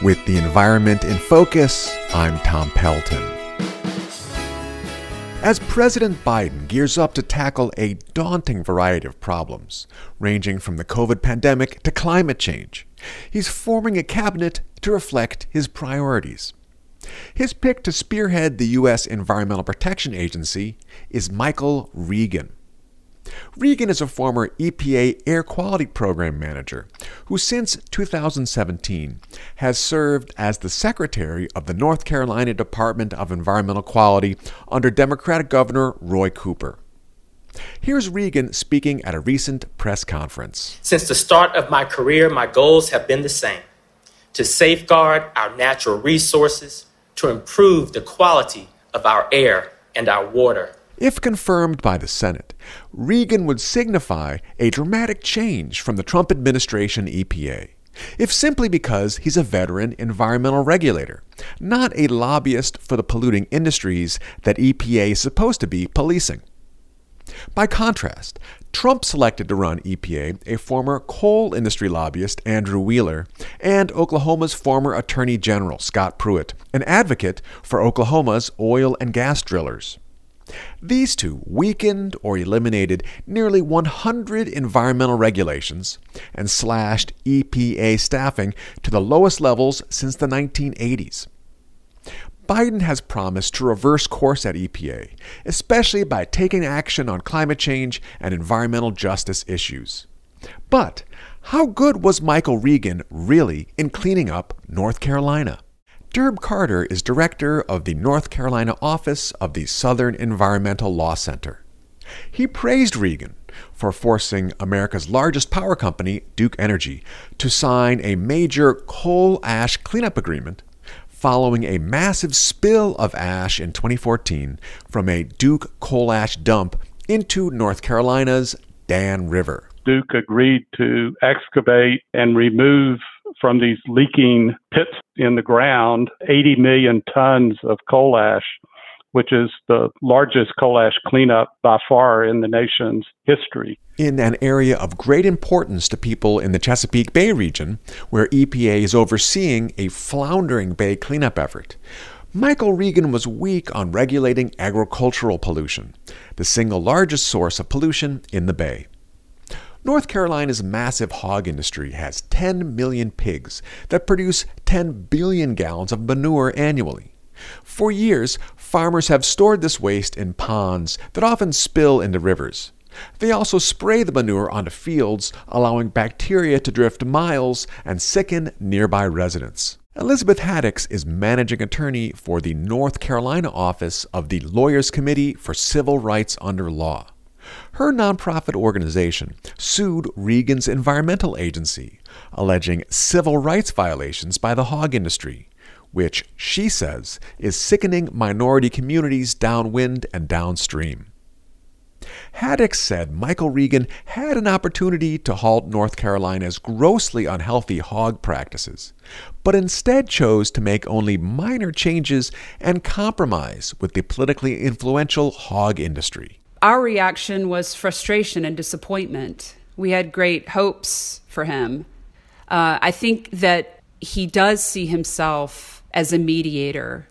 With the environment in focus, I'm Tom Pelton. As President Biden gears up to tackle a daunting variety of problems, ranging from the COVID pandemic to climate change, he's forming a cabinet to reflect his priorities. His pick to spearhead the U.S. Environmental Protection Agency is Michael Regan. Regan is a former EPA Air Quality Program Manager who, since 2017, has served as the Secretary of the North Carolina Department of Environmental Quality under Democratic Governor Roy Cooper. Here's Regan speaking at a recent press conference. Since the start of my career, my goals have been the same to safeguard our natural resources, to improve the quality of our air and our water if confirmed by the Senate, Regan would signify a dramatic change from the Trump administration EPA, if simply because he's a veteran environmental regulator, not a lobbyist for the polluting industries that EPA is supposed to be policing. By contrast, Trump selected to run EPA a former coal industry lobbyist, Andrew Wheeler, and Oklahoma's former Attorney General, Scott Pruitt, an advocate for Oklahoma's oil and gas drillers. These two weakened or eliminated nearly 100 environmental regulations and slashed EPA staffing to the lowest levels since the 1980s. Biden has promised to reverse course at EPA, especially by taking action on climate change and environmental justice issues. But how good was Michael Regan really in cleaning up North Carolina? Derb Carter is director of the North Carolina office of the Southern Environmental Law Center. He praised Regan for forcing America's largest power company, Duke Energy, to sign a major coal ash cleanup agreement following a massive spill of ash in 2014 from a Duke coal ash dump into North Carolina's Dan River. Duke agreed to excavate and remove from these leaking pits in the ground 80 million tons of coal ash, which is the largest coal ash cleanup by far in the nation's history. In an area of great importance to people in the Chesapeake Bay region, where EPA is overseeing a floundering bay cleanup effort, Michael Regan was weak on regulating agricultural pollution, the single largest source of pollution in the bay. North Carolina's massive hog industry has 10 million pigs that produce 10 billion gallons of manure annually. For years, farmers have stored this waste in ponds that often spill into rivers. They also spray the manure onto fields, allowing bacteria to drift miles and sicken nearby residents. Elizabeth Haddix is managing attorney for the North Carolina office of the Lawyers Committee for Civil Rights Under Law. Her nonprofit organization sued Regan's environmental agency, alleging civil rights violations by the hog industry, which she says is sickening minority communities downwind and downstream. Haddix said Michael Regan had an opportunity to halt North Carolina's grossly unhealthy hog practices, but instead chose to make only minor changes and compromise with the politically influential hog industry our reaction was frustration and disappointment. We had great hopes for him. Uh, I think that he does see himself as a mediator.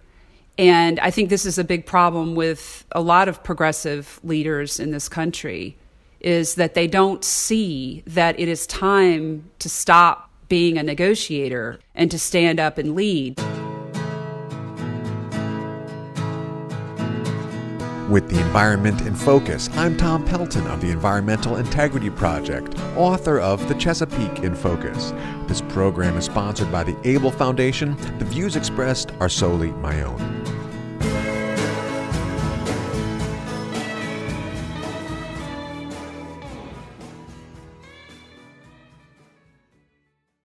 And I think this is a big problem with a lot of progressive leaders in this country is that they don't see that it is time to stop being a negotiator and to stand up and lead. With the environment in focus, I'm Tom Pelton of the Environmental Integrity Project, author of The Chesapeake in Focus. This program is sponsored by the Abell Foundation. The views expressed are solely my own.